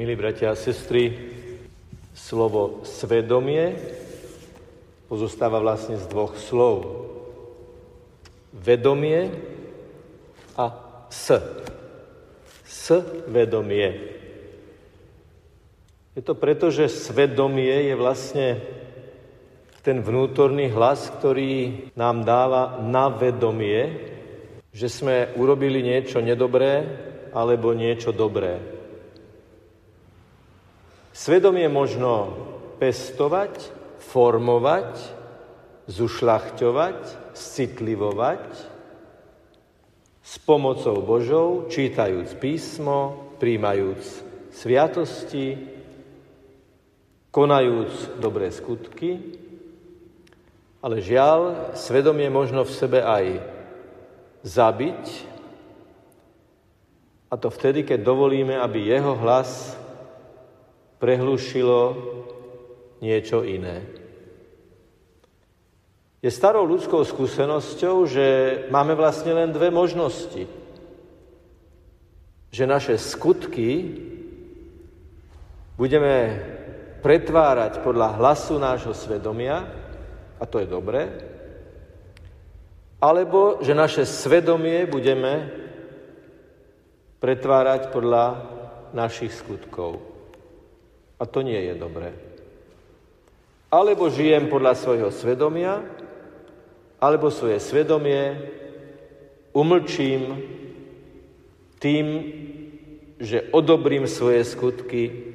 Milí bratia a sestry, slovo svedomie pozostáva vlastne z dvoch slov. Vedomie a s. S vedomie. Je to preto, že svedomie je vlastne ten vnútorný hlas, ktorý nám dáva na vedomie, že sme urobili niečo nedobré alebo niečo dobré. Svedomie možno pestovať, formovať, zušľachťovať, citlivovať. S pomocou Božou, čítajúc písmo, príjmajúc sviatosti, konajúc dobré skutky, ale žiaľ, svedomie možno v sebe aj zabiť, a to vtedy, keď dovolíme, aby jeho hlas prehlušilo niečo iné. Je starou ľudskou skúsenosťou, že máme vlastne len dve možnosti. Že naše skutky budeme pretvárať podľa hlasu nášho svedomia, a to je dobré, alebo že naše svedomie budeme pretvárať podľa našich skutkov. A to nie je dobré. Alebo žijem podľa svojho svedomia, alebo svoje svedomie umlčím tým, že odobrím svoje skutky,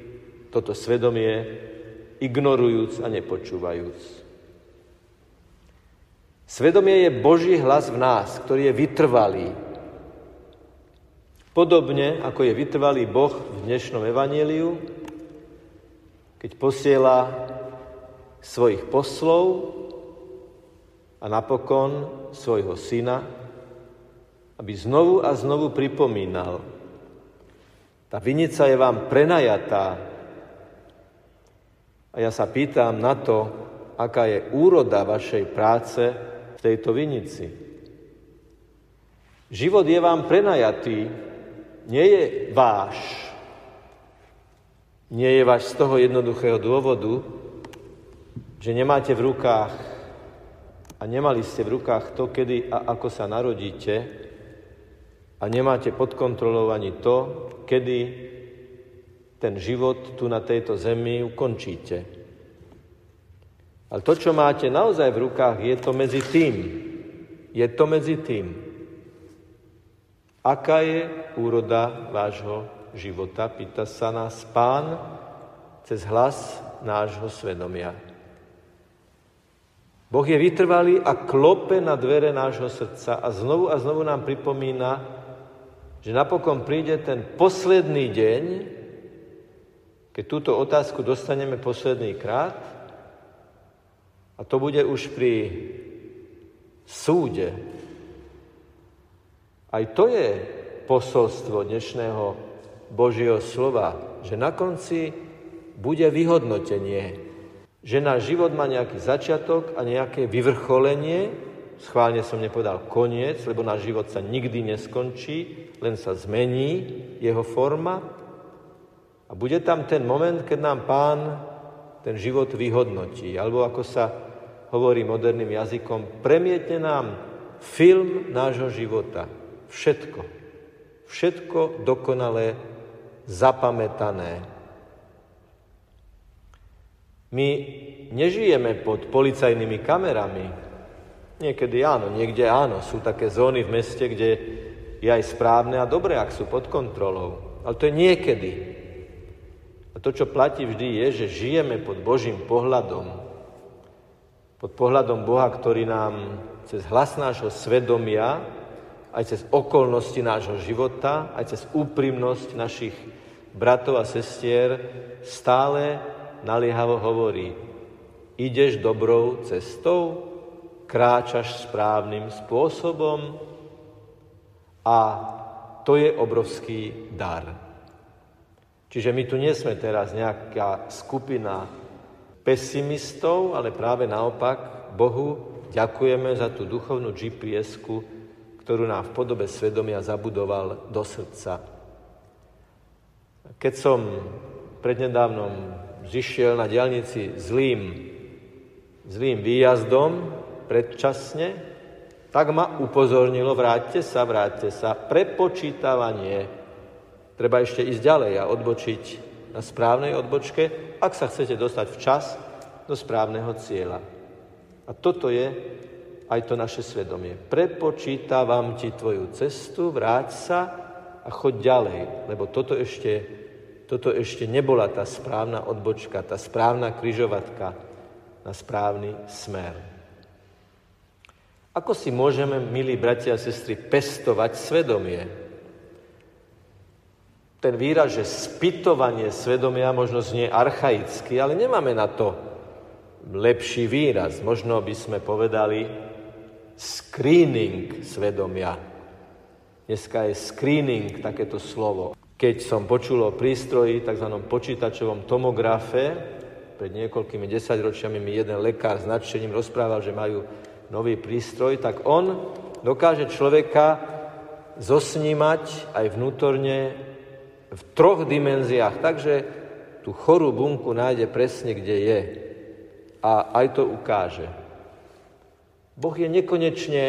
toto svedomie, ignorujúc a nepočúvajúc. Svedomie je Boží hlas v nás, ktorý je vytrvalý. Podobne ako je vytrvalý Boh v dnešnom evaníliu, keď posiela svojich poslov a napokon svojho syna, aby znovu a znovu pripomínal, tá vinica je vám prenajatá. A ja sa pýtam na to, aká je úroda vašej práce v tejto vinici. Život je vám prenajatý, nie je váš. Nie je váš z toho jednoduchého dôvodu, že nemáte v rukách a nemali ste v rukách to, kedy a ako sa narodíte a nemáte pod kontrolou ani to, kedy ten život tu na tejto zemi ukončíte. Ale to, čo máte naozaj v rukách, je to medzi tým. Je to medzi tým. Aká je úroda vášho života, pýta sa nás pán cez hlas nášho svedomia. Boh je vytrvalý a klope na dvere nášho srdca a znovu a znovu nám pripomína, že napokon príde ten posledný deň, keď túto otázku dostaneme posledný krát, a to bude už pri súde. Aj to je posolstvo dnešného Božieho slova, že na konci bude vyhodnotenie, že náš život má nejaký začiatok a nejaké vyvrcholenie, schválne som nepovedal koniec, lebo náš život sa nikdy neskončí, len sa zmení jeho forma a bude tam ten moment, keď nám pán ten život vyhodnotí, alebo ako sa hovorí moderným jazykom, premietne nám film nášho života. Všetko. Všetko dokonalé zapamätané. My nežijeme pod policajnými kamerami. Niekedy áno, niekde áno. Sú také zóny v meste, kde je aj správne a dobré, ak sú pod kontrolou. Ale to je niekedy. A to, čo platí vždy, je, že žijeme pod Božím pohľadom. Pod pohľadom Boha, ktorý nám cez hlas nášho svedomia aj cez okolnosti nášho života, aj cez úprimnosť našich bratov a sestier stále naliehavo hovorí, ideš dobrou cestou, kráčaš správnym spôsobom a to je obrovský dar. Čiže my tu nie sme teraz nejaká skupina pesimistov, ale práve naopak Bohu ďakujeme za tú duchovnú GPS-ku, ktorú nám v podobe svedomia zabudoval do srdca. Keď som prednedávnom zišiel na diálnici zlým, zlým výjazdom predčasne, tak ma upozornilo, vráťte sa, vráťte sa, prepočítavanie. Treba ešte ísť ďalej a odbočiť na správnej odbočke, ak sa chcete dostať včas do správneho cieľa. A toto je aj to naše svedomie. Prepočítavam ti tvoju cestu, vráť sa a choď ďalej, lebo toto ešte, toto ešte nebola tá správna odbočka, tá správna kryžovatka na správny smer. Ako si môžeme, milí bratia a sestry, pestovať svedomie? Ten výraz, že spytovanie svedomia možno znie archaicky, ale nemáme na to lepší výraz. Možno by sme povedali screening svedomia. Dneska je screening takéto slovo. Keď som počul o prístroji, tzv. počítačovom tomografe, pred niekoľkými desaťročiami mi jeden lekár s nadšením rozprával, že majú nový prístroj, tak on dokáže človeka zosnímať aj vnútorne v troch dimenziách, takže tú chorú bunku nájde presne, kde je. A aj to ukáže. Boh je nekonečne,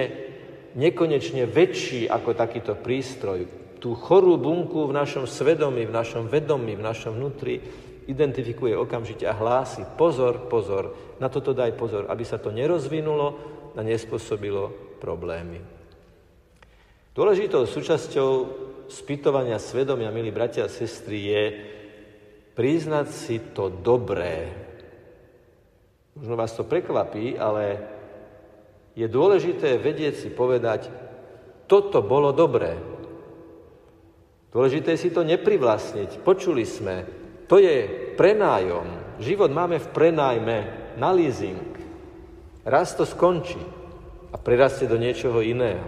nekonečne väčší ako takýto prístroj. Tú chorú bunku v našom svedomí, v našom vedomí, v našom vnútri identifikuje okamžite a hlási pozor, pozor, na toto daj pozor, aby sa to nerozvinulo a nespôsobilo problémy. Dôležitou súčasťou spýtovania svedomia, milí bratia a sestry, je priznať si to dobré. Možno vás to prekvapí, ale je dôležité vedieť si povedať, toto bolo dobré. Dôležité je si to neprivlastniť. Počuli sme, to je prenájom. Život máme v prenájme, na leasing. Raz to skončí a prerastie do niečoho iného.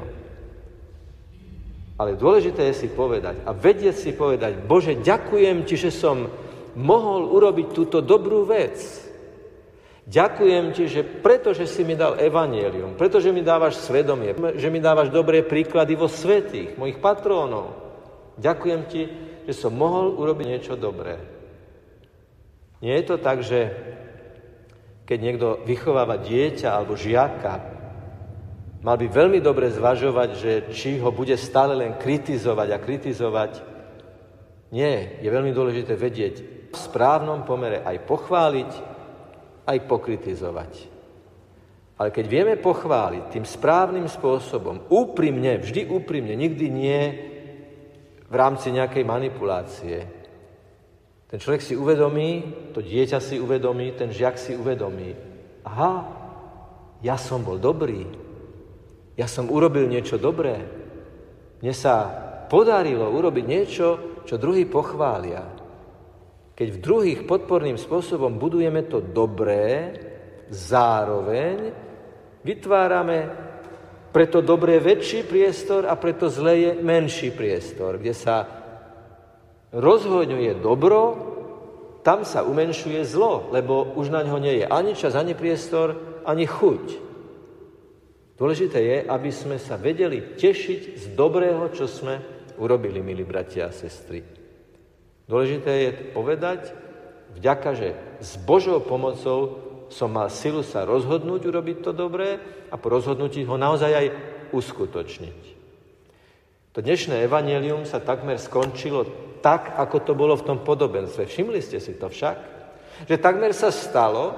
Ale dôležité je si povedať a vedieť si povedať, Bože, ďakujem Ti, že som mohol urobiť túto dobrú vec. Ďakujem ti, že pretože si mi dal evanielium, pretože mi dávaš svedomie, že mi dávaš dobré príklady vo svetých, mojich patrónov. Ďakujem ti, že som mohol urobiť niečo dobré. Nie je to tak, že keď niekto vychováva dieťa alebo žiaka, mal by veľmi dobre zvažovať, že či ho bude stále len kritizovať a kritizovať. Nie, je veľmi dôležité vedieť v správnom pomere aj pochváliť, aj pokritizovať. Ale keď vieme pochváliť tým správnym spôsobom, úprimne, vždy úprimne, nikdy nie v rámci nejakej manipulácie, ten človek si uvedomí, to dieťa si uvedomí, ten žiak si uvedomí. Aha, ja som bol dobrý. Ja som urobil niečo dobré. Mne sa podarilo urobiť niečo, čo druhý pochvália. Keď v druhých podporným spôsobom budujeme to dobré, zároveň vytvárame pre to dobré väčší priestor a pre to zlé je menší priestor, kde sa rozhodňuje dobro, tam sa umenšuje zlo, lebo už na ňo nie je ani čas, ani priestor, ani chuť. Dôležité je, aby sme sa vedeli tešiť z dobrého, čo sme urobili, milí bratia a sestry. Dôležité je povedať, vďaka, že s Božou pomocou som mal silu sa rozhodnúť urobiť to dobré a po rozhodnutí ho naozaj aj uskutočniť. To dnešné evanelium sa takmer skončilo tak, ako to bolo v tom podobenstve. Všimli ste si to však? Že takmer sa stalo,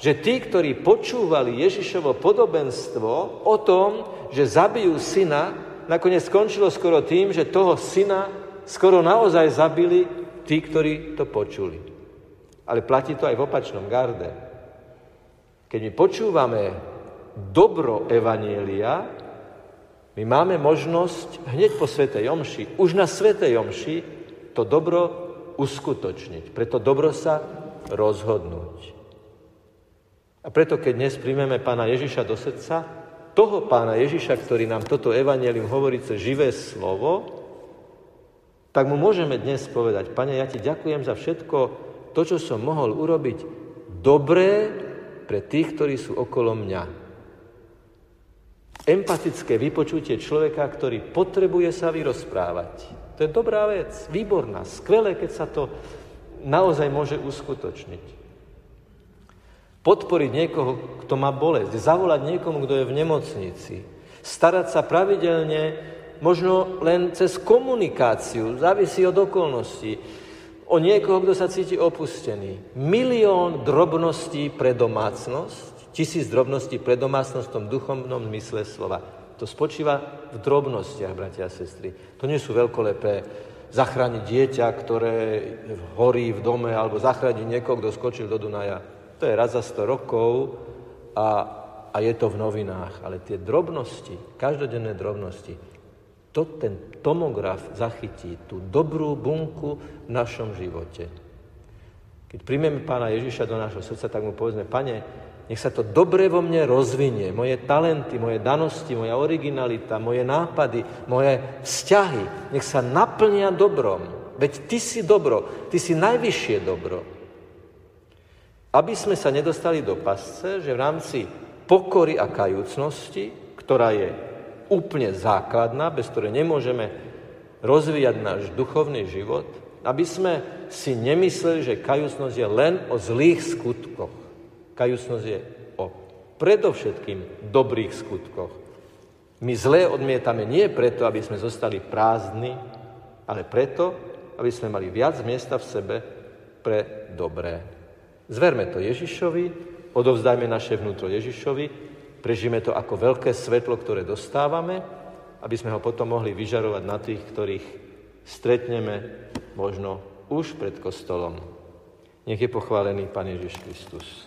že tí, ktorí počúvali Ježišovo podobenstvo o tom, že zabijú syna, nakoniec skončilo skoro tým, že toho syna skoro naozaj zabili tí, ktorí to počuli. Ale platí to aj v opačnom garde. Keď my počúvame dobro Evanielia, my máme možnosť hneď po Svetej Jomši, už na Svetej Jomši, to dobro uskutočniť. Preto dobro sa rozhodnúť. A preto, keď dnes príjmeme pána Ježiša do srdca, toho pána Ježiša, ktorý nám toto evanelium hovorí cez živé slovo, tak mu môžeme dnes povedať, Pane, ja ti ďakujem za všetko to, čo som mohol urobiť dobré pre tých, ktorí sú okolo mňa. Empatické vypočutie človeka, ktorý potrebuje sa vyrozprávať. To je dobrá vec, výborná, skvelé, keď sa to naozaj môže uskutočniť. Podporiť niekoho, kto má bolesť, zavolať niekomu, kto je v nemocnici, starať sa pravidelne, možno len cez komunikáciu, závisí od okolností, o niekoho, kto sa cíti opustený. Milión drobností pre domácnosť, tisíc drobností pre domácnosť v tom duchovnom zmysle slova. To spočíva v drobnostiach, bratia a sestry. To nie sú veľkolepé zachrániť dieťa, ktoré horí v dome, alebo zachrániť niekoho, kto skočil do Dunaja. To je raz za 100 rokov a, a je to v novinách. Ale tie drobnosti, každodenné drobnosti, to ten tomograf zachytí, tú dobrú bunku v našom živote. Keď príjmeme pána Ježiša do nášho srdca, tak mu povedzme, pane, nech sa to dobre vo mne rozvinie, moje talenty, moje danosti, moja originalita, moje nápady, moje vzťahy, nech sa naplnia dobrom. Veď ty si dobro, ty si najvyššie dobro. Aby sme sa nedostali do pasce, že v rámci pokory a kajúcnosti, ktorá je úplne základná, bez ktorej nemôžeme rozvíjať náš duchovný život, aby sme si nemysleli, že kajúcnosť je len o zlých skutkoch. Kajúcnosť je o predovšetkým dobrých skutkoch. My zlé odmietame nie preto, aby sme zostali prázdni, ale preto, aby sme mali viac miesta v sebe pre dobré. Zverme to Ježišovi, odovzdajme naše vnútro Ježišovi Prežijeme to ako veľké svetlo, ktoré dostávame, aby sme ho potom mohli vyžarovať na tých, ktorých stretneme možno už pred kostolom. Nech je pochválený Pán Ježiš Kristus.